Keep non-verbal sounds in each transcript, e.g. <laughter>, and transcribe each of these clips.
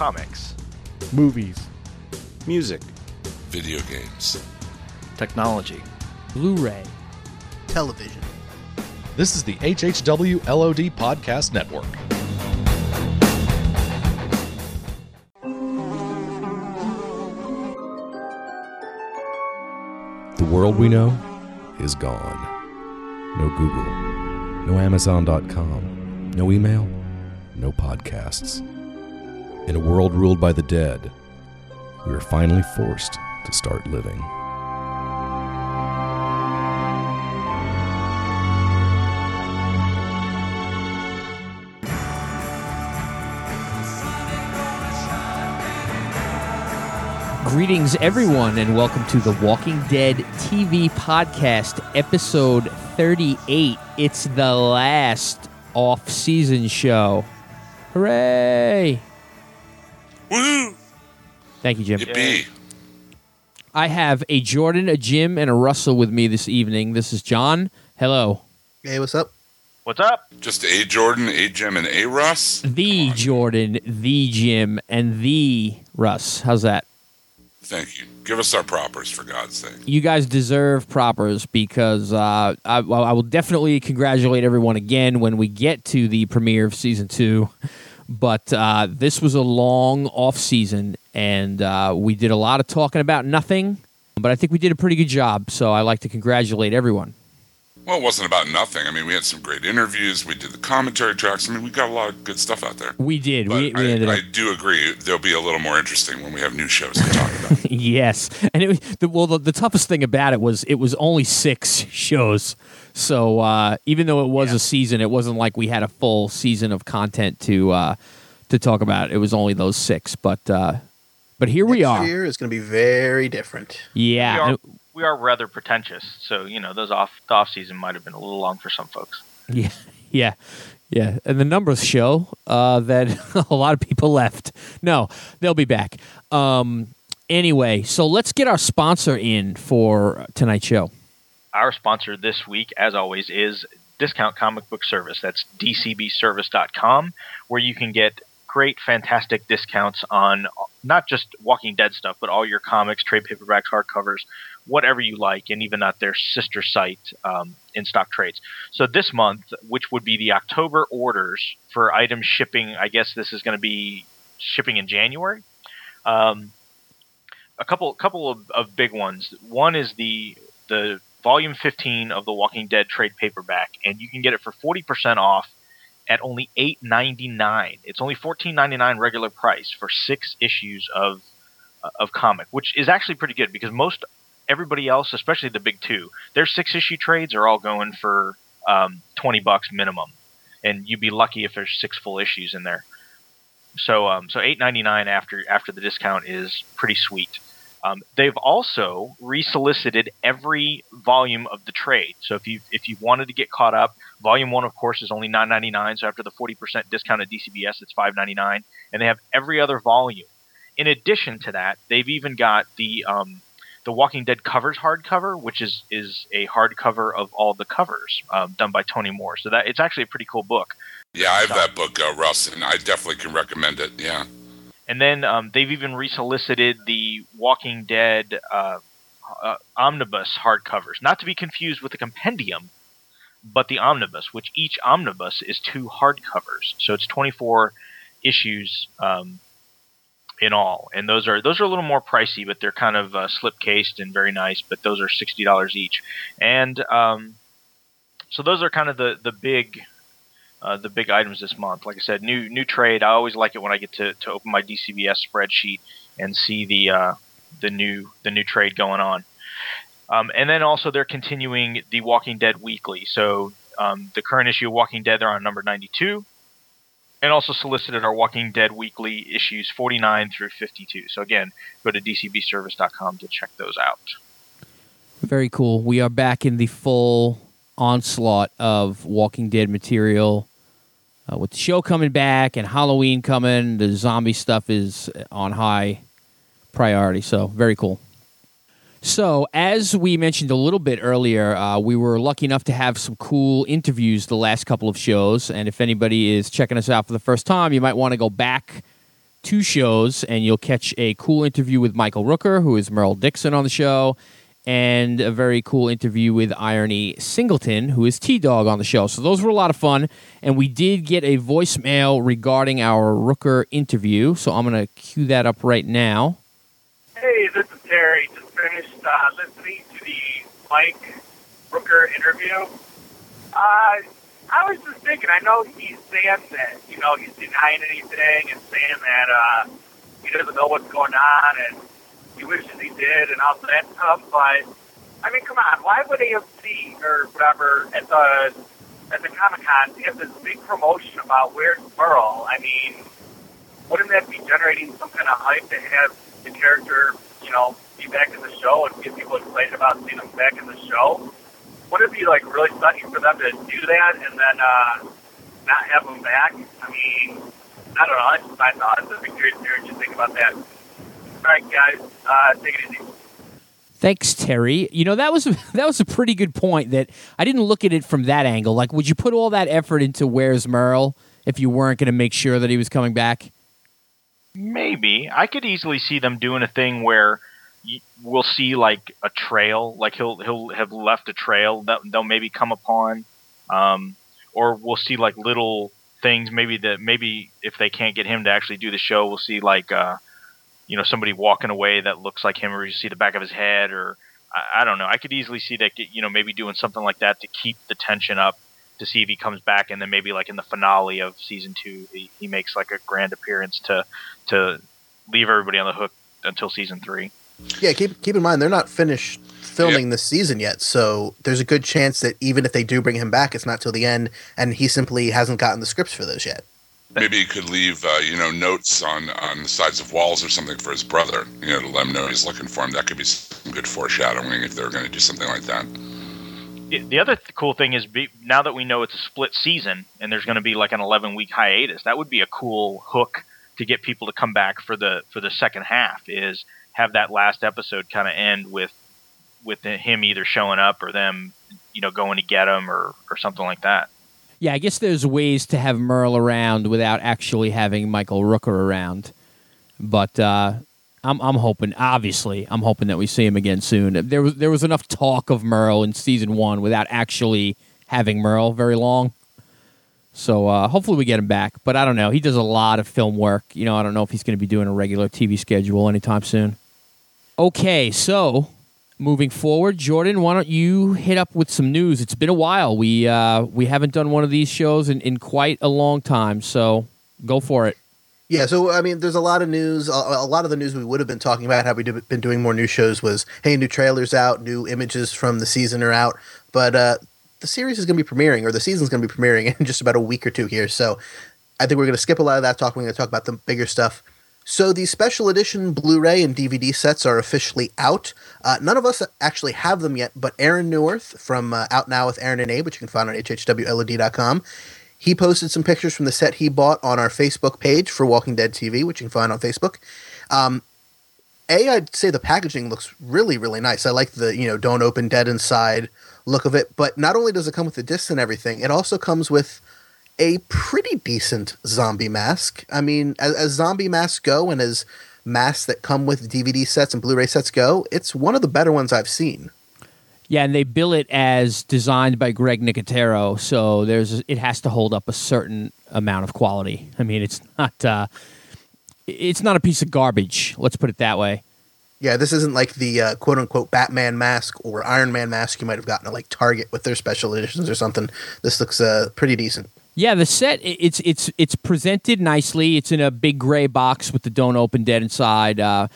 comics, movies, music, video games, technology, Blu ray, television. This is the HHW LOD Podcast Network. The world we know is gone. No Google, no Amazon.com, no email, no podcasts. In a world ruled by the dead, we are finally forced to start living. Greetings, everyone, and welcome to the Walking Dead TV podcast, episode 38. It's the last off season show. Hooray! Woo! Thank you, Jim. Yippee! I have a Jordan, a Jim, and a Russell with me this evening. This is John. Hello. Hey, what's up? What's up? Just a Jordan, a Jim, and a Russ. The Jordan, the Jim, and the Russ. How's that? Thank you. Give us our propers for God's sake. you guys deserve propers because uh, I, well, I will definitely congratulate everyone again when we get to the premiere of season two. But uh, this was a long off season, and uh, we did a lot of talking about nothing. But I think we did a pretty good job, so I like to congratulate everyone. Well, it wasn't about nothing. I mean, we had some great interviews. We did the commentary tracks. I mean, we got a lot of good stuff out there. We did. We, we I, ended up. I do agree. They'll be a little more interesting when we have new shows to talk about. <laughs> yes, and it was the, well. The, the toughest thing about it was it was only six shows. So uh, even though it was a season, it wasn't like we had a full season of content to uh, to talk about. It was only those six. But uh, but here we are. year is going to be very different. Yeah, we, are, we are rather pretentious, so you know those off the off season might have been a little long for some folks. yeah, <laughs> yeah, yeah. And the numbers show uh, that <laughs> a lot of people left. No, they'll be back. Um, anyway, so let's get our sponsor in for tonight's show. Our sponsor this week, as always, is Discount Comic Book Service. That's dcbservice.com, where you can get great, fantastic discounts on not just Walking Dead stuff, but all your comics, trade paperbacks, hardcovers, whatever you like, and even at their sister site, um, in stock trades. So this month, which would be the October orders for items shipping, I guess this is going to be shipping in January. Um, a couple, couple of, of big ones. One is the the volume 15 of the Walking Dead trade paperback, and you can get it for 40% off at only $8.99. It's only $14.99 regular price for six issues of uh, of comic, which is actually pretty good because most everybody else, especially the big two, their six issue trades are all going for um, 20 bucks minimum, and you'd be lucky if there's six full issues in there. So um, so 8.99 after after the discount is pretty sweet. Um, they've also resolicited every volume of the trade. So if you if you wanted to get caught up, volume one, of course, is only nine ninety nine. So after the forty percent discount at DCBS, it's five ninety nine, and they have every other volume. In addition to that, they've even got the um, the Walking Dead covers hardcover, which is is a hardcover of all the covers um, done by Tony Moore. So that it's actually a pretty cool book. Yeah, I have that book, uh, Russ, and I definitely can recommend it. Yeah. And then um, they've even resolicited the Walking Dead uh, uh, omnibus hardcovers, not to be confused with the compendium, but the omnibus, which each omnibus is two hardcovers. So it's 24 issues um, in all, and those are those are a little more pricey, but they're kind of uh, slip cased and very nice. But those are sixty dollars each, and um, so those are kind of the the big uh, the big items this month. Like I said, new new trade. I always like it when I get to, to open my DCBS spreadsheet and see the uh, the new the new trade going on. Um, and then also they're continuing the Walking Dead weekly. So um, the current issue of Walking Dead they're on number ninety two, and also solicited our Walking Dead weekly issues forty nine through fifty two. So again, go to dcbservice.com to check those out. Very cool. We are back in the full onslaught of Walking Dead material. Uh, with the show coming back and Halloween coming, the zombie stuff is on high priority. So, very cool. So, as we mentioned a little bit earlier, uh, we were lucky enough to have some cool interviews the last couple of shows. And if anybody is checking us out for the first time, you might want to go back two shows, and you'll catch a cool interview with Michael Rooker, who is Merle Dixon on the show, and a very cool interview with IronE Singleton, who is T Dog on the show. So those were a lot of fun, and we did get a voicemail regarding our Rooker interview. So I'm going to cue that up right now. Hey, this is Terry. Just finished uh, listening to the Mike Rooker interview. Uh, I was just thinking, I know he's saying that, you know, he's denying anything and saying that uh, he doesn't know what's going on and he wishes he did and all that stuff, but, I mean, come on, why would AFC or whatever at the at the Comic Con have this big promotion about where's Merle? I mean, wouldn't that be generating some kind of hype to have the character, you know, be back in the show and get people excited about seeing him back in the show? Would it be like really sucky for them to do that and then uh, not have him back? I mean, I don't know. That's just my thoughts. I'd be curious to hear what you think about that. All right, guys, uh, take it easy. Thanks, Terry. You know that was <laughs> that was a pretty good point. That I didn't look at it from that angle. Like, would you put all that effort into Where's Merle if you weren't going to make sure that he was coming back? Maybe I could easily see them doing a thing where we'll see like a trail, like he'll he'll have left a trail that they'll maybe come upon, um, or we'll see like little things. Maybe that maybe if they can't get him to actually do the show, we'll see like uh, you know somebody walking away that looks like him, or you see the back of his head, or I, I don't know. I could easily see that you know maybe doing something like that to keep the tension up to see if he comes back, and then maybe like in the finale of season two, he, he makes like a grand appearance to to leave everybody on the hook until season three. Yeah, keep keep in mind they're not finished filming this season yet, so there's a good chance that even if they do bring him back, it's not till the end, and he simply hasn't gotten the scripts for those yet. Maybe he could leave, uh, you know, notes on on the sides of walls or something for his brother, you know, to let him know he's looking for him. That could be some good foreshadowing if they're going to do something like that. The- The other th- cool thing is be, now that we know it's a split season and there's going to be like an 11 week hiatus, that would be a cool hook to get people to come back for the for the second half. Is have that last episode kind of end with with him either showing up or them, you know, going to get him or or something like that. Yeah, I guess there's ways to have Merle around without actually having Michael Rooker around. But uh, I'm I'm hoping, obviously, I'm hoping that we see him again soon. There was there was enough talk of Merle in season one without actually having Merle very long. So uh, hopefully we get him back. But I don't know. He does a lot of film work. You know, I don't know if he's going to be doing a regular TV schedule anytime soon. Okay, so moving forward, Jordan, why don't you hit up with some news? It's been a while. We uh, we haven't done one of these shows in, in quite a long time, so go for it. Yeah, so I mean, there's a lot of news. A, a lot of the news we would have been talking about had we do, been doing more new shows was, hey, new trailers out, new images from the season are out. But uh, the series is going to be premiering, or the season's going to be premiering <laughs> in just about a week or two here. So I think we're going to skip a lot of that talk. We're going to talk about the bigger stuff. So the special edition Blu-ray and DVD sets are officially out. Uh, none of us actually have them yet, but Aaron Neuwirth from uh, Out Now with Aaron and Abe, which you can find on hhwlod.com, he posted some pictures from the set he bought on our Facebook page for Walking Dead TV, which you can find on Facebook. Um, a, I'd say the packaging looks really, really nice. I like the you know don't open dead inside look of it. But not only does it come with the discs and everything, it also comes with a pretty decent zombie mask. I mean, as, as zombie masks go, and as masks that come with DVD sets and Blu-ray sets go, it's one of the better ones I've seen. Yeah, and they bill it as designed by Greg Nicotero, so there's it has to hold up a certain amount of quality. I mean, it's not uh, it's not a piece of garbage. Let's put it that way. Yeah, this isn't like the uh, quote unquote Batman mask or Iron Man mask you might have gotten at like Target with their special editions or something. This looks uh, pretty decent. Yeah, the set it's it's it's presented nicely. It's in a big gray box with the don't open dead inside. Uh,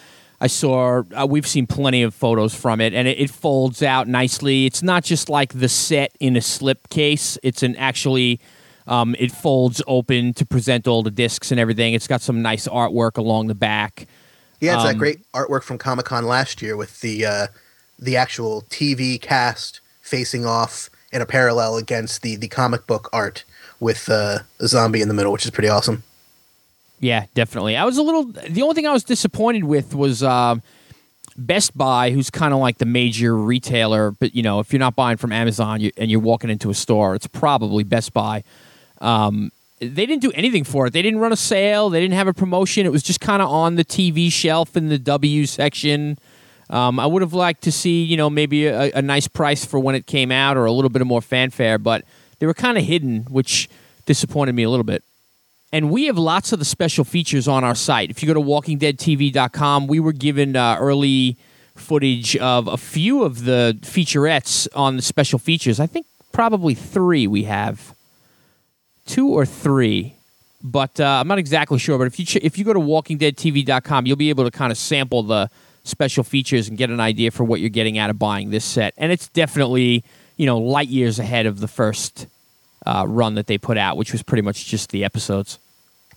I saw uh, we've seen plenty of photos from it, and it, it folds out nicely. It's not just like the set in a slip case. It's an actually um, it folds open to present all the discs and everything. It's got some nice artwork along the back. Yeah, it's that Um, great artwork from Comic Con last year with the uh, the actual TV cast facing off in a parallel against the the comic book art with uh, a zombie in the middle, which is pretty awesome. Yeah, definitely. I was a little. The only thing I was disappointed with was um Best Buy, who's kind of like the major retailer. But you know, if you're not buying from Amazon you, and you're walking into a store, it's probably Best Buy. Um, they didn't do anything for it. They didn't run a sale. They didn't have a promotion. It was just kind of on the TV shelf in the W section. Um, I would have liked to see, you know, maybe a, a nice price for when it came out or a little bit of more fanfare, but they were kind of hidden, which disappointed me a little bit. And we have lots of the special features on our site. If you go to walkingdeadtv.com, we were given uh, early footage of a few of the featurettes on the special features. I think probably three we have, two or three, but uh, I'm not exactly sure. But if you ch- if you go to walkingdeadtv.com, you'll be able to kind of sample the special features and get an idea for what you're getting out of buying this set. And it's definitely you know light years ahead of the first uh, run that they put out, which was pretty much just the episodes.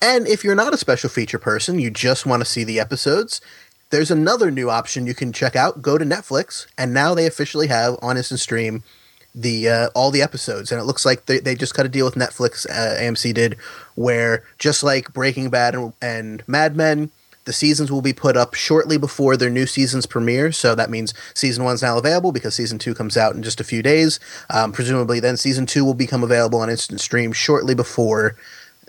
And if you're not a special feature person, you just want to see the episodes, there's another new option you can check out. Go to Netflix, and now they officially have on Instant Stream the uh, all the episodes, and it looks like they, they just cut a deal with Netflix. Uh, AMC did, where just like Breaking Bad and, and Mad Men, the seasons will be put up shortly before their new seasons premiere. So that means season one's now available because season two comes out in just a few days. Um, presumably, then season two will become available on Instant Stream shortly before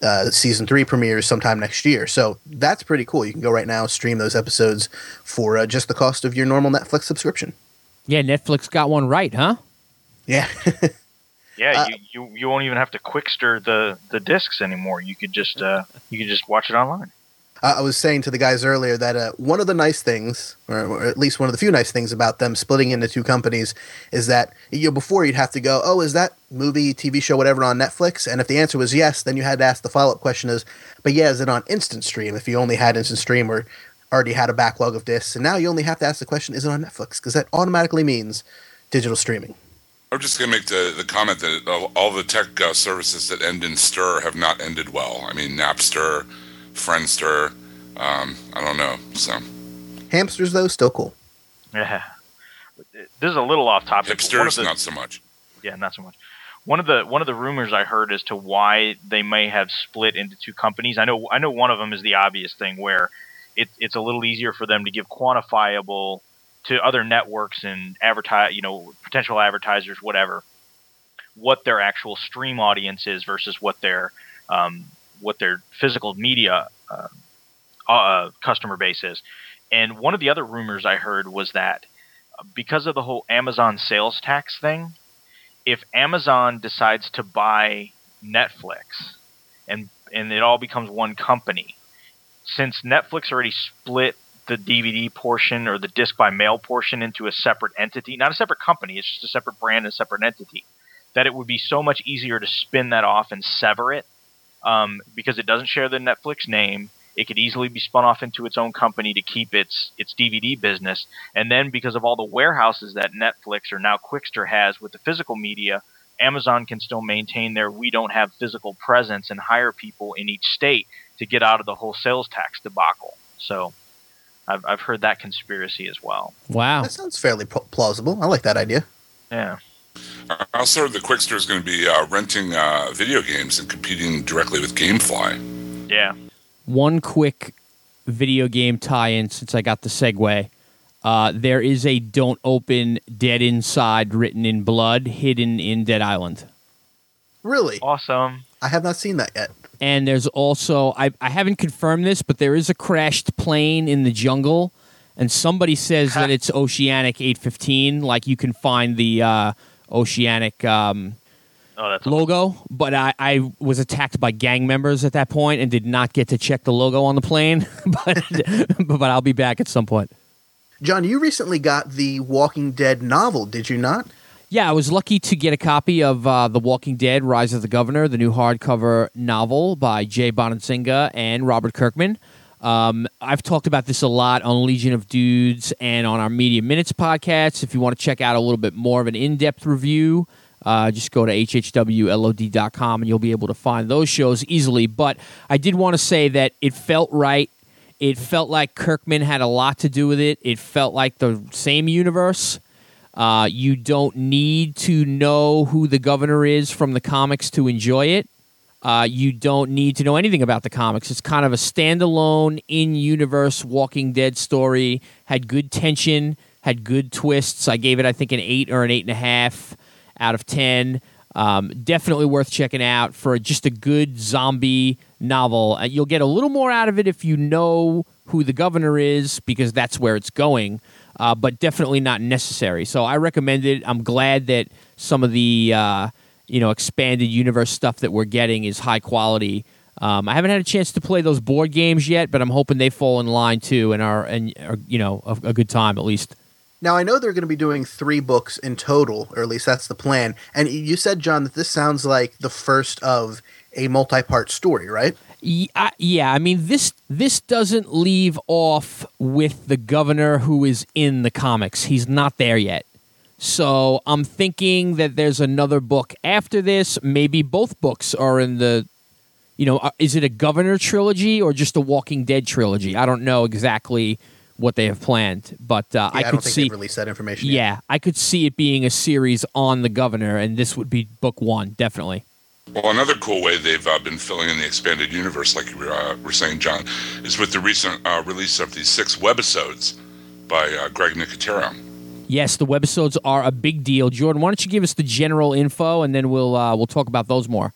uh, season three premieres sometime next year. So that's pretty cool. You can go right now stream those episodes for uh, just the cost of your normal Netflix subscription. Yeah, Netflix got one right, huh? Yeah. <laughs> Yeah, Uh, you, you you won't even have to Qwikster the the discs anymore. You could just uh you could just watch it online. I was saying to the guys earlier that uh, one of the nice things, or, or at least one of the few nice things about them splitting into two companies, is that you know, before you'd have to go, oh, is that movie, TV show, whatever on Netflix? And if the answer was yes, then you had to ask the follow up question is, but yeah, is it on Instant Stream? If you only had Instant Stream or already had a backlog of discs, and now you only have to ask the question, is it on Netflix? Because that automatically means digital streaming. I'm just going to make the, the comment that all, all the tech uh, services that end in stir have not ended well. I mean, Napster, Friendster, um, I don't know. So, Hamsters, though, still cool. Yeah, this is a little off topic. but one of hipsters, the- not so much. Yeah, not so much. One of the one of the rumors I heard as to why they may have split into two companies. I know I know one of them is the obvious thing where it, it's a little easier for them to give quantifiable to other networks and advertise, you know, potential advertisers, whatever, what their actual stream audience is versus what their um, what their physical media uh, uh, customer base is. And one of the other rumors I heard was that because of the whole Amazon sales tax thing, if Amazon decides to buy Netflix and and it all becomes one company, since Netflix already split the DVD portion or the disc by mail portion into a separate entity, not a separate company, it's just a separate brand and separate entity, that it would be so much easier to spin that off and sever it um, because it doesn't share the Netflix name. It could easily be spun off into its own company to keep its its DVD business, and then because of all the warehouses that Netflix or now Qwikster has with the physical media, Amazon can still maintain their we don't have physical presence and hire people in each state to get out of the whole sales tax debacle. So, I've I've heard that conspiracy as well. Wow. That sounds fairly pl- plausible. I like that idea. Yeah. I also the Qwikster is going to be uh, renting uh, video games and competing directly with GameFly. Yeah. One quick video game tie-in since I got the segue. Uh, there is a "Don't Open Dead Inside" written in blood, hidden in Dead Island. Really? Awesome. I have not seen that yet. And there's also I, I haven't confirmed this, but there is a crashed plane in the jungle, and somebody says that it's Oceanic 815. Like you can find the uh, Oceanic um, Oh, that's logo, but I, I was attacked by gang members at that point and did not get to check the logo on the plane. <laughs> but but I'll be back at some point. John, you recently got the Walking Dead novel, did you not? Yeah, I was lucky to get a copy of uh, The Walking Dead: Rise of the Governor, the new hardcover novel by Jay Bonansinga and Robert Kirkman. Um, I've talked about this a lot on Legion of Dudes and on our Media Minutes podcast. If you want to check out a little bit more of an in-depth review, uh, just go to hhwlod.com and you'll be able to find those shows easily. But I did want to say that it felt right. It felt like Kirkman had a lot to do with it. It felt like the same universe. Uh, you don't need to know who the governor is from the comics to enjoy it. Uh, you don't need to know anything about the comics. It's kind of a standalone, in universe Walking Dead story. Had good tension, had good twists. I gave it, I think, an eight or an eight and a half out of ten. Um, definitely worth checking out for just a good zombie novel. Uh, you'll get a little more out of it if you know who the governor is, because that's where it's going. Uh, but definitely not necessary. So I recommend it. I'm glad that some of the uh, you know expanded universe stuff that we're getting is high quality. Um, I haven't had a chance to play those board games yet, but I'm hoping they fall in line too and are and are, you know a, a good time at least. Now I know they're going to be doing three books in total, or at least that's the plan. And you said, John, that this sounds like the first of a multi-part story, right? Yeah, yeah, I mean this this doesn't leave off with the governor who is in the comics. He's not there yet. So I'm thinking that there's another book after this. Maybe both books are in the you know, uh, is it a governor trilogy or just a Walking Dead trilogy? I don't know exactly what they have planned, but uh, yeah, I, I, could don't think see. they've that information. Yeah, yet. I could see it being a series on the governor, and this would be book one, definitely. Well, another cool way they've uh, been filling in the expanded universe, like you were, uh, were saying, John, is with the recent uh, release of these six webisodes by uh, Greg Nicotero. Yes, the webisodes are a big deal. Jordan, why don't you give us the general info, and then we'll uh, we'll talk about those more.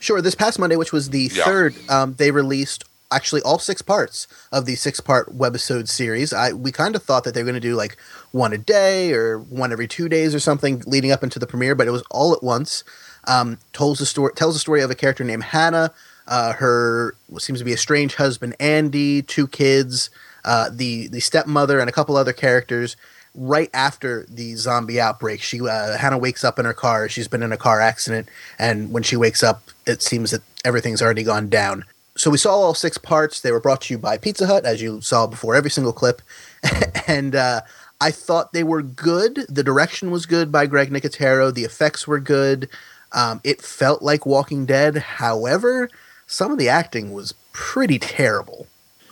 Sure. This past Monday, which was the Yeah. third, um, they released actually all six parts of the six-part webisode series. I we kind of thought that they were going to do like one a day or one every two days or something leading up into the premiere, but it was all at once. Um, tells the story tells the story of a character named Hannah, uh, her what seems to be a strange husband Andy, two kids, uh, the the stepmother, and a couple other characters. Right after the zombie outbreak, she uh, Hannah wakes up in her car. She's been in a car accident, and when she wakes up, it seems that everything's already gone down. So we saw all six parts. They were brought to you by Pizza Hut, as you saw before every single clip, <laughs> and uh, I thought they were good. The direction was good by Greg Nicotero. The effects were good. Um, it felt like Walking Dead. However, some of the acting was pretty terrible.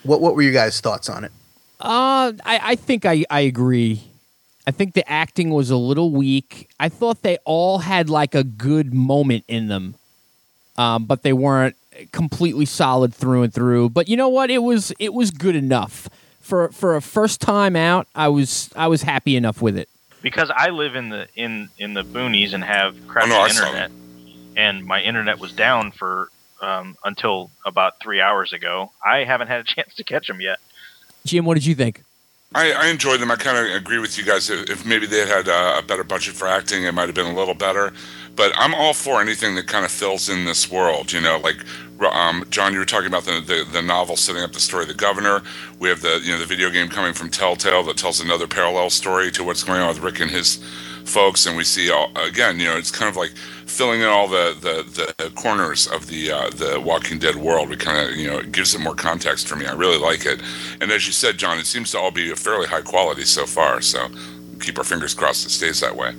What What were your guys' thoughts on it? Uh, I, I think I, I agree. I think the acting was a little weak. I thought they all had like a good moment in them, um, but they weren't completely solid through and through. But you know what? It was it was good enough for for a first time out. I was I was happy enough with it. because I live in the in in the boonies and have crappy Oh, no, internet, and my internet was down for um, until about three hours ago. I haven't had a <laughs> chance to catch them yet. Jim, what did you think? I, I enjoyed them. I kind of agree with you guys. If, if maybe they had uh, a better budget for acting, it might have been a little better. But I'm all for anything that kind of fills in this world. You know, like um, John, you were talking about the, the the novel setting up the story of the governor. We have the you know the video game coming from Telltale that tells another parallel story to what's going on with Rick and his folks. And we see all, again, you know, it's kind of like filling in all the the, the corners of the uh, the Walking Dead world. We kind of you know it gives it more context for me. I really like it. And as you said, John, it seems to all be a fairly high quality so far. So keep our fingers crossed it stays that way.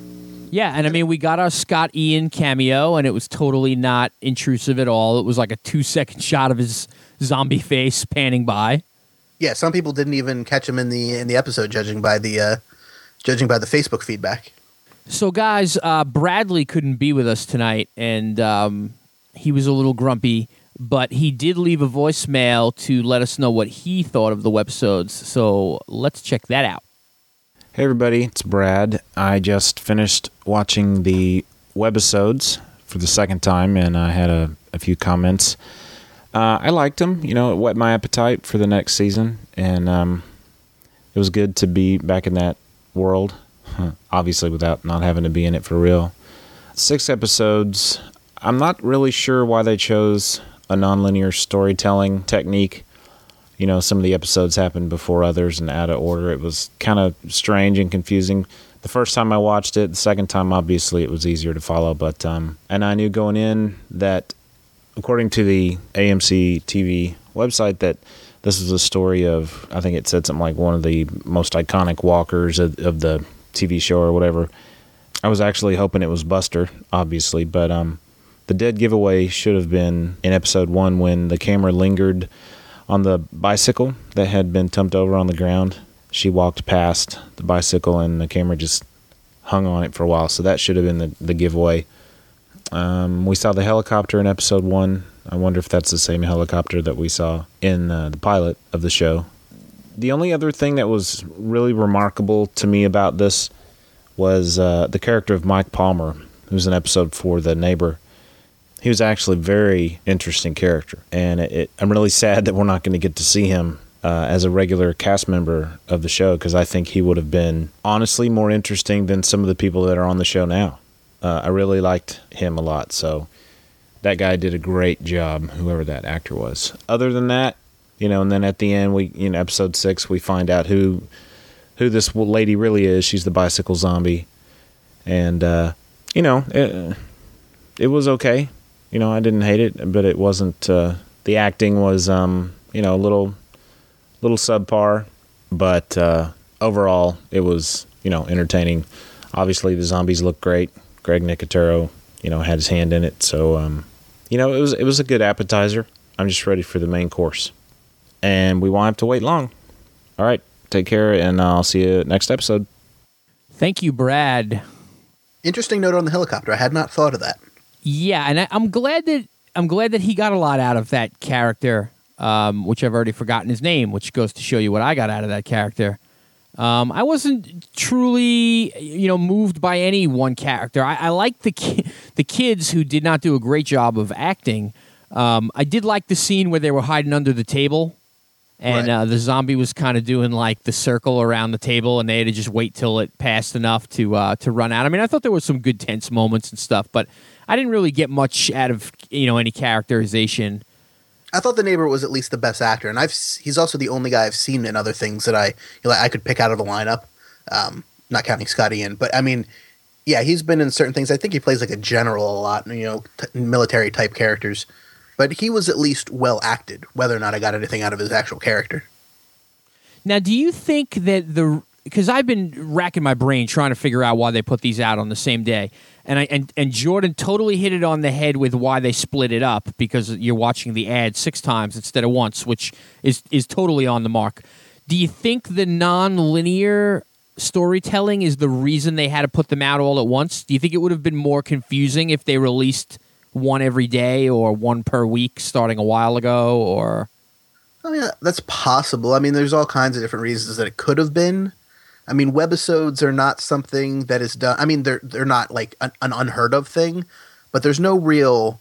Yeah, and I mean, we got our Scott Ian cameo, and it was totally not intrusive at all. It was like a two second shot of his zombie face panning by. Yeah, some people didn't even catch him in the in the episode, judging by the uh, judging by the Facebook feedback. So, guys, uh, Bradley couldn't be with us tonight, and um, he was a little grumpy, but he did leave a voicemail to let us know what he thought of the webisodes. So, let's check that out. Hey everybody, it's Brad. I just finished watching the webisodes for the second time, and I had a, a few comments. Uh, I liked them. You know, it whet my appetite for the next season, and um, it was good to be back in that world. Obviously, without not having to be in it for real. Six episodes. I'm not really sure why they chose a nonlinear storytelling technique. You know some of the episodes happened before others and out of order. It was kind of strange and confusing. The first time i watched it the second time obviously it was easier to follow. But um and i knew going in that according to the amc tv website that this is a story of i think it said something like one of the most iconic walkers of, of the tv show or whatever i was actually hoping it was buster obviously but um the dead giveaway should have been in episode one when the camera lingered on the bicycle that had been tumped over on the ground. She walked past the bicycle and the camera just hung on it for a while. So that should have been the, the giveaway. Um, we saw the helicopter in episode one. I wonder if that's the same helicopter that we saw in uh, the pilot of the show. The only other thing that was really remarkable to me about this was uh, the character of Mike Palmer, was an episode for the neighbor. He was actually a very interesting character, and it, it, I'm really sad that we're not going to get to see him uh, as a regular cast member of the show because I think he would have been honestly more interesting than some of the people that are on the show now. Uh, I really liked him a lot, so that guy did a great job, whoever that actor was. Other than that, you know, and then at the end, we, you know, episode six, we find out who who this lady really is. She's the bicycle zombie, and uh, you know, it, it was okay. You know, I didn't hate it, but it wasn't. Uh, the acting was, um, you know, a little little subpar, but uh, overall, it was you know entertaining. Obviously, the zombies look great. Greg Nicotero, you know, had his hand in it, so um, you know, it was it was a good appetizer. I'm just ready for the main course, and we won't have to wait long. All right, take care, and I'll see you next episode. Thank you, Brad. Interesting note on the helicopter. I had not thought of that. Yeah, and I, I'm glad that I'm glad that he got a lot out of that character um, which I've already forgotten his name, which goes to show you what I got out of that character. Um, I wasn't truly, you know, moved by any one character. I, I like the ki- the kids who did not do a great job of acting. Um, I did like the scene where they were hiding under the table, and Right. uh, the zombie was kind of doing like the circle around the table, and they had to just wait till it passed enough to uh, to run out. I mean, I thought there was some good tense moments and stuff, but I didn't really get much out of you know any characterization. I thought the neighbor was at least the best actor, and I've he's also the only guy I've seen in other things that I you know, I could pick out of the lineup, um, not counting Scott Ian. But I mean, yeah, he's been in certain things. I think he plays like a general a lot, you know, t- military type characters. But he was at least well acted, whether or not I got anything out of his actual character. Now, do you think that the because I've been racking my brain trying to figure out why they put these out on the same day, and I and, and Jordan totally hit it on the head with why they split it up because you're watching the ad six times instead of once, which is is totally on the mark. Do you think the non-linear storytelling is the reason they had to put them out all at once? Do you think it would have been more confusing if they released one every day or one per week starting a while ago or I mean, that's possible. I mean, there's all kinds of different reasons that it could have been. I mean, webisodes are not something that is done. I mean, they're they're not like an, an unheard of thing, but there's no real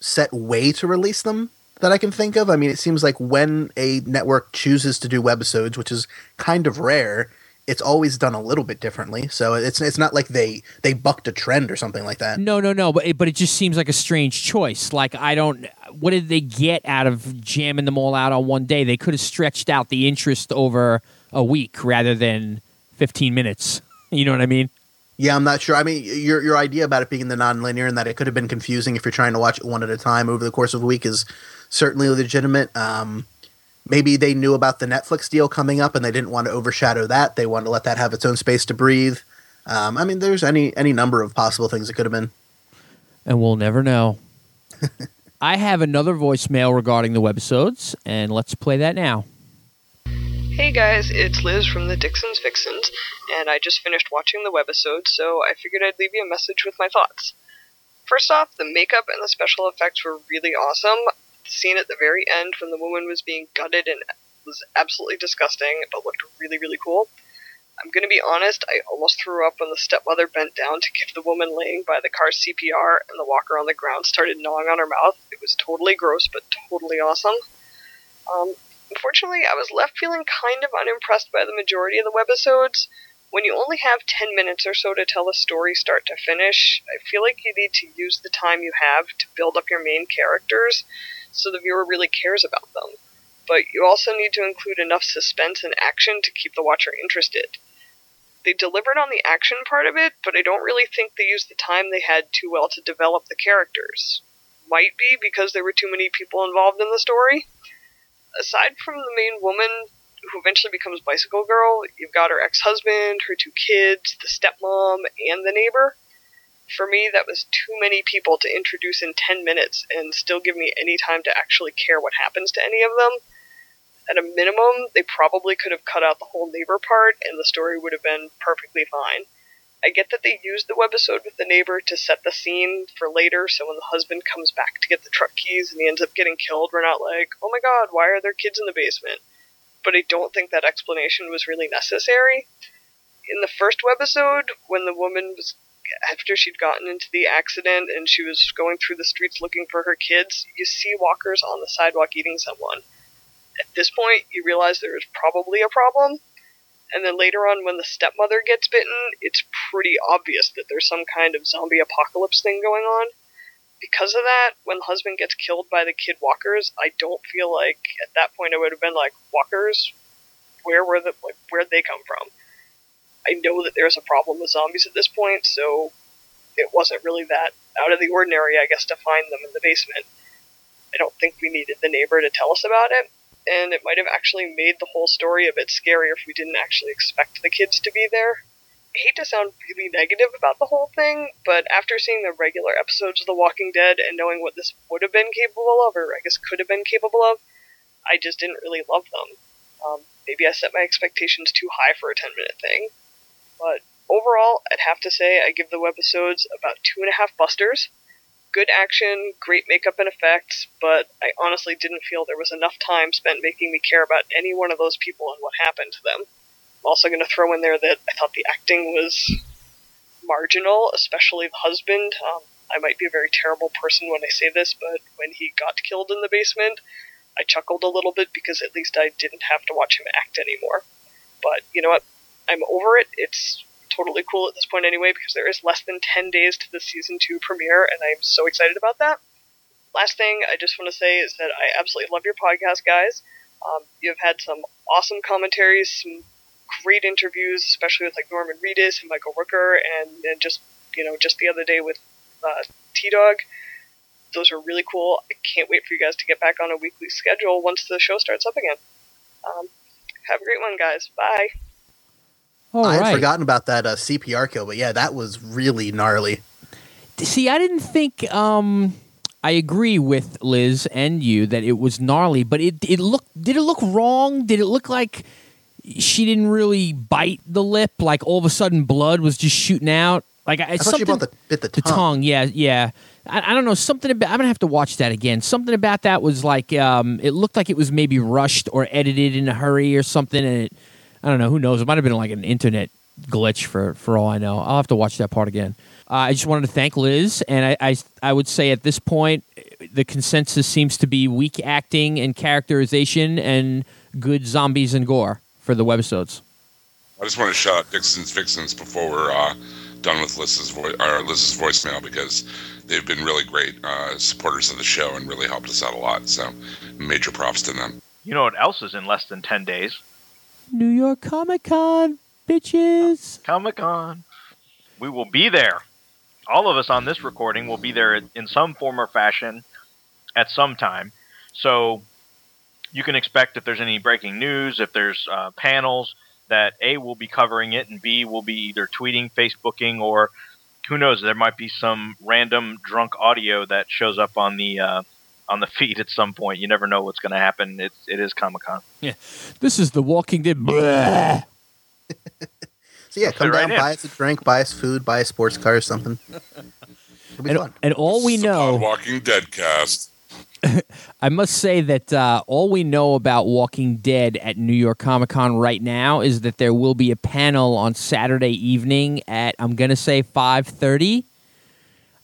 set way to release them that I can think of. I mean, it seems like when a network chooses to do webisodes, which is kind of rare, it's always done a little bit differently. So it's it's not like they they bucked a trend or something like that. No, no, no. But it, but it just seems like a strange choice. Like I don't. What did they get out of jamming them all out on one day? They could have stretched out the interest over a week rather than fifteen minutes. <laughs> You know what I mean? Yeah, I'm not sure. I mean, your your idea about it being the non-linear and that it could have been confusing if you're trying to watch it one at a time over the course of a week is certainly legitimate. Um, maybe they knew about the Netflix deal coming up and they didn't want to overshadow that. They wanted to let that have its own space to breathe. Um, I mean, there's any any number of possible things it could have been. And we'll never know. <laughs> I have another voicemail regarding the webisodes, and let's play that now. Hey guys, it's Liz from the Dixon's Vixens, and I just finished watching the webisode, so I figured I'd leave you a message with my thoughts. First off, the makeup and the special effects were really awesome. Scene at the very end when the woman was being gutted and was absolutely disgusting, but looked really, really cool. I'm gonna be honest, I almost threw up when the stepmother bent down to give the woman laying by the car CPR and the walker on the ground started gnawing on her mouth. It was totally gross, but totally awesome. Um, Unfortunately, I was left feeling kind of unimpressed by the majority of the webisodes. When you only have 10 minutes or so to tell a story start to finish, I feel like you need to use the time you have to build up your main characters so the viewer really cares about them. But you also need to include enough suspense and action to keep the watcher interested. They delivered on the action part of it, but I don't really think they used the time they had too well to develop the characters. Might be because there were too many people involved in the story aside from the main woman who eventually becomes Bicycle Girl, you've got her ex husband, her two kids, the stepmom, and the neighbor. For me, that was too many people to introduce in 10 minutes and still give me any time to actually care what happens to any of them. At a minimum, they probably could have cut out the whole neighbor part and the story would have been perfectly fine. I get that they used the webisode with the neighbor to set the scene for later, so when the husband comes back to get the truck keys and he ends up getting killed, we're not like, oh my god, why are there kids in the basement? But I don't think that explanation was really necessary. In the first webisode, when the woman was after she'd gotten into the accident and she was going through the streets looking for her kids, you see walkers on the sidewalk eating someone. At this point, you realize there is probably a problem. And then later on, when the stepmother gets bitten, it's pretty obvious that there's some kind of zombie apocalypse thing going on. Because of that, when the husband gets killed by the kid walkers, I don't feel like at that point I would have been like, walkers, where were the like where'd they come from? I know that there's a problem with zombies at this point, so it wasn't really that out of the ordinary, I guess, to find them in the basement. I don't think we needed the neighbor to tell us about it, and it might have actually made the whole story a bit scarier if we didn't actually expect the kids to be there. I hate to sound really negative about the whole thing, but after seeing the regular episodes of The Walking Dead and knowing what this would have been capable of, or I guess could have been capable of, I just didn't really love them. Um, maybe I set my expectations too high for a 10 minute thing. But overall, I'd have to say I give the webisodes about two and a half busters. Good action, great makeup and effects, but I honestly didn't feel there was enough time spent making me care about any one of those people and what happened to them. I'm also going to throw in there that I thought the acting was marginal, especially the husband. Um, I might be a very terrible person when I say this, but when he got killed in the basement, I chuckled a little bit because at least I didn't have to watch him act anymore. But you know what? I'm over it. It's totally cool at this point anyway because there is less than 10 days to the season 2 premiere and I'm so excited about that. Last thing I just want to say is that I absolutely love your podcast, guys. Um, you've had some awesome commentaries, some great interviews, especially with like Norman Reedus and Michael Rooker, and, and just you know just the other day with uh, T Dog. Those are really cool. I can't wait for you guys to get back on a weekly schedule once the show starts up again. Um, have a great one, guys. Bye. All I had right. forgotten about that uh, CPR kill, but yeah, that was really gnarly. See, I didn't think. Um, I agree with Liz and you that it was gnarly, but it it looked. Did it look wrong? Did it look like she didn't really bite the lip? Like all of a sudden, blood was just shooting out. Like I, I thought she bought the bit the the tongue. tongue, yeah, yeah. I, I don't know something about. I'm gonna have to watch that again. Something about that was like um, it looked like it was maybe rushed or edited in a hurry or something, and it. I don't know. Who knows? It might have been like an internet glitch for for all I know. I'll have to watch that part again. Uh, I just wanted to thank Liz, and I, I I would say at this point the consensus seems to be weak acting and characterization and good zombies and gore for the webisodes. I just want to shout out Dixon's Vixens before we're uh, done with Liz's, vo- or Liz's voicemail because they've been really great uh, supporters of the show and really helped us out a lot. So major props to them. You know what else is in less than 10 days? New York Comic Con, bitches. Comic Con. We will be there. All of us on this recording will be there in some form or fashion at some time. So you can expect if there's any breaking news, if there's uh, panels, that A, will be covering it, and B, will be either tweeting, Facebooking, or who knows, there might be some random drunk audio that shows up on the. Uh, on the feed at some point, you never know what's going to happen. It, it is Comic Con. Yeah, this is The Walking Dead. <laughs> So yeah, come fit right down, in. buy us a drink, buy us food, buy a sports car or something. And, and all we It's the know. Walking Dead cast. <laughs> I must say that uh, all we know about Walking Dead at New York Comic Con right now is that there will be a panel on Saturday evening at I'm going to say 5:30.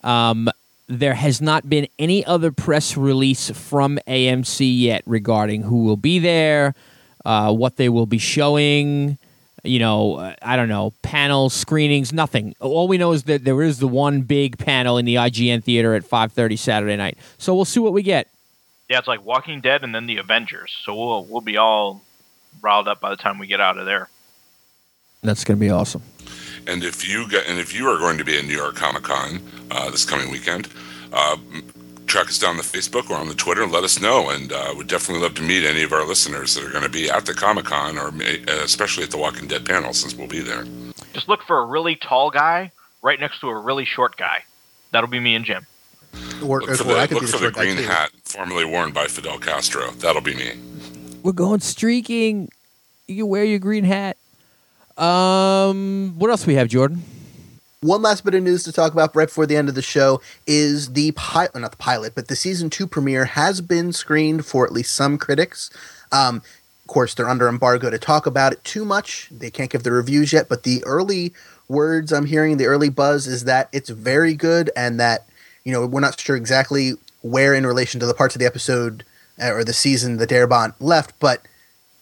Um, there has not been any other press release from AMC yet regarding who will be there, uh, what they will be showing. You know, uh, I don't know, panels, screenings, nothing. All we know is that there is the one big panel in the IGN theater at 5:30 Saturday night. So we'll see what we get. Yeah, it's like Walking Dead and then the Avengers. So we'll we'll be all riled up by the time we get out of there. That's going to be awesome. And if you get, and if you are going to be in New York Comic Con uh, this coming weekend, uh, track us down on the Facebook or on the Twitter and let us know. And uh, we'd definitely love to meet any of our listeners that are going to be at the Comic Con or may- uh, especially at the Walking Dead panel since we'll be there. Just look for a really tall guy right next to a really short guy. That'll be me and Jim. Or, Look or for I the, could look be the for the short guy green hat formerly worn by Fidel Castro. That'll be me. We're going streaking. You can wear your green hat. Um, what else we have, Jordan? One last bit of news to talk about right before the end of the show is the pilot, not the pilot, but the season two premiere has been screened for at least some critics. Um, of course, they're under embargo to talk about it too much. They can't give the reviews yet, but the early words I'm hearing, the early buzz is that it's very good, and that you know we're not sure exactly where in relation to the parts of the episode uh, or the season that Darabont left, but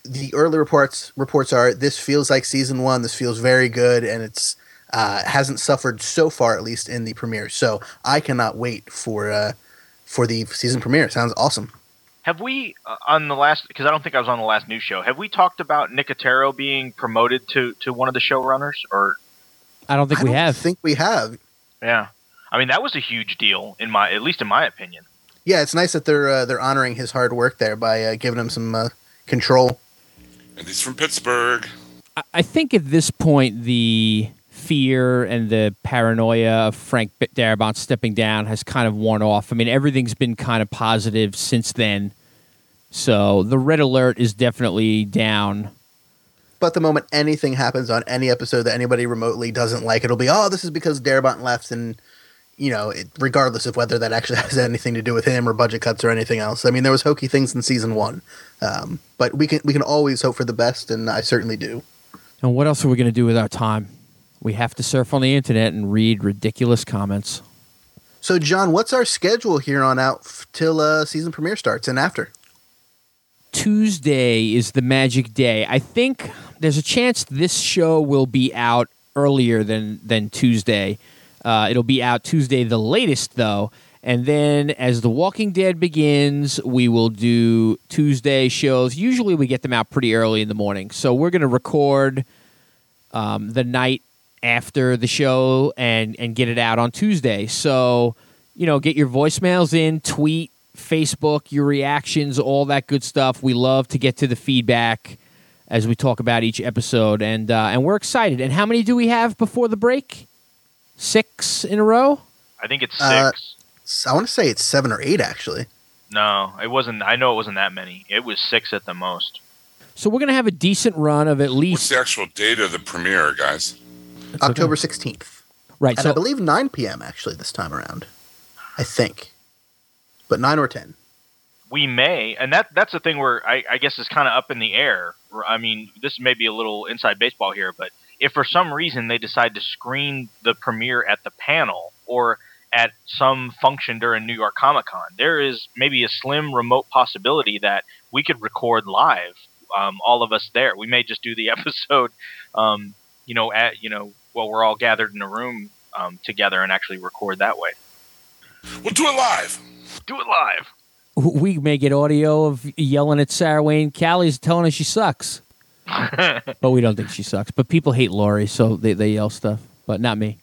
the early reports reports are this feels like season one. This feels very good, and it's uh, hasn't suffered so far, at least in the premiere. So I cannot wait for uh, for the season premiere. It sounds awesome. Have we uh, on the last? Because I don't think I was on the last news show. Have we talked about Nicotero being promoted to to one of the showrunners? Or I don't think I we don't have. think we have. yeah, I mean that was a huge deal in my at least in my opinion. Yeah, it's nice that they're uh, they're honoring his hard work there by uh, giving him some uh, control. And he's from Pittsburgh. I- I think at this point the fear and the paranoia of Frank B- Darabont stepping down has kind of worn off. I mean, everything's been kind of positive since then. So the red alert is definitely down. But the moment anything happens on any episode that anybody remotely doesn't like, it'll be oh, this is because Darabont left, and you know, it, regardless of whether that actually <laughs> has anything to do with him or budget cuts or anything else. I mean, there was hokey things in season one, um, but we can we can always hope for the best, and I certainly do. And what else are we going to do with our time? We have to surf on the internet and read ridiculous comments. So, John, what's our schedule here on out f- till uh, season premiere starts and after? Tuesday is the magic day. I think there's a chance this show will be out earlier than than Tuesday. Uh, it'll be out Tuesday, the latest though. And then as The Walking Dead begins, we will do Tuesday shows. Usually we get them out pretty early in the morning. So we're going to record um, the night after the show and, and get it out on Tuesday. So, you know, get your voicemails in, tweet, Facebook, your reactions, all that good stuff. We love to get to the feedback as we talk about each episode, and uh, and we're excited. And how many do we have before the break? Six in a row. I think it's six. Uh, S- I want to say it's seven or eight actually. no, it wasn't. I know it wasn't that many. It was six at the most. So we're gonna have a decent run of at least. What's least the actual date of the premiere, guys? It's okay. October sixteenth, right. and I believe nine p.m. actually this time around. I think, but nine or ten. we may, and that that's the thing where I, I guess is kind of up in the air. I mean, this may be a little inside baseball here, but if for some reason they decide to screen the premiere at the panel or at some function during New York Comic Con, there is maybe a slim remote possibility that we could record live, um, all of us there. We may just do the <laughs> episode, um, you know, at you know, while we're all gathered in a room um, together and actually record that way. We'll do it live. Do it live. we may get audio of yelling at Sarah Wayne Callies telling her she sucks. <laughs> but we don't think she sucks. But people hate Lori, so they, they yell stuff, but not me.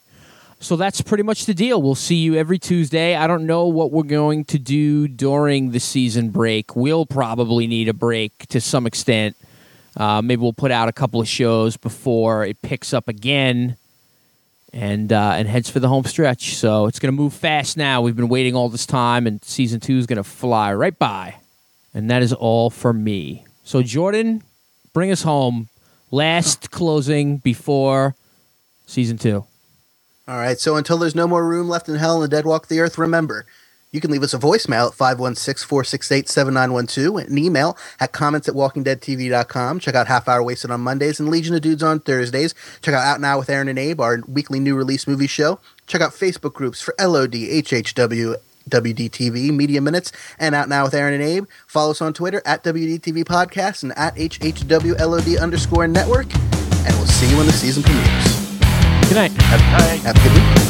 So that's pretty much the deal. We'll see you every Tuesday. I don't know what we're going to do during the season break. We'll probably need a break to some extent. Uh, maybe we'll put out a couple of shows before it picks up again and uh, and heads for the home stretch. So it's going to move fast now. We've been waiting all this time, and season two is going to fly right by. And that is all for me. So Jordan, bring us home. Last closing before season two. All right. So until there's no more room left in hell and the dead walk the earth, remember, you can leave us a voicemail at 516-468-7912 and an email at comments at walkingdeadtv.com. Check out Half Hour Wasted on Mondays and Legion of Dudes on Thursdays. Check out Out Now with Aaron and Abe, our weekly new release movie show. Check out Facebook groups for LOD, HHW, WDTV, Media Minutes, and Out Now with Aaron and Abe. Follow us on Twitter at WDTV Podcast and at HHWLOD underscore network. And we'll see you when the season premieres. Good night. Have, have a good week.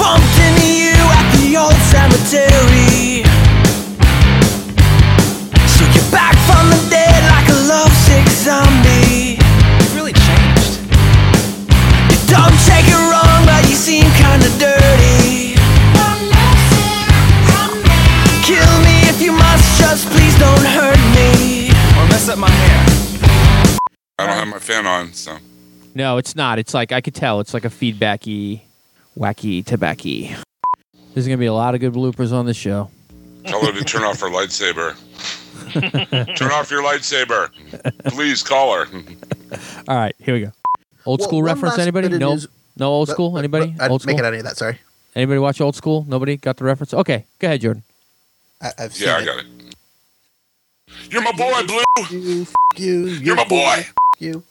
bumped into you at the old cemetery. So you're back from the dead like a lovesick zombie. You've really changed. You don't take it wrong, but you seem kinda dirty. Just please don't hurt me. Or mess up my hair. I don't have my fan on, so No, it's not. It's like I could tell. It's like a feedbacky, wacky, tobacco. There's gonna be a lot of good bloopers on this show. tell her to turn off her lightsaber. <laughs> turn off your lightsaber. Please call her. All right, here we go. Old Well, school reference? Anybody? No, news- no old But- school. but- Anybody? I Old didn't make it any of that. Sorry, Anybody watch old school? Nobody got the reference? Okay, go ahead, Jordan. I, I've seen Yeah, I it. got it. You're my boy, Blue. You, you, You're my boy. You.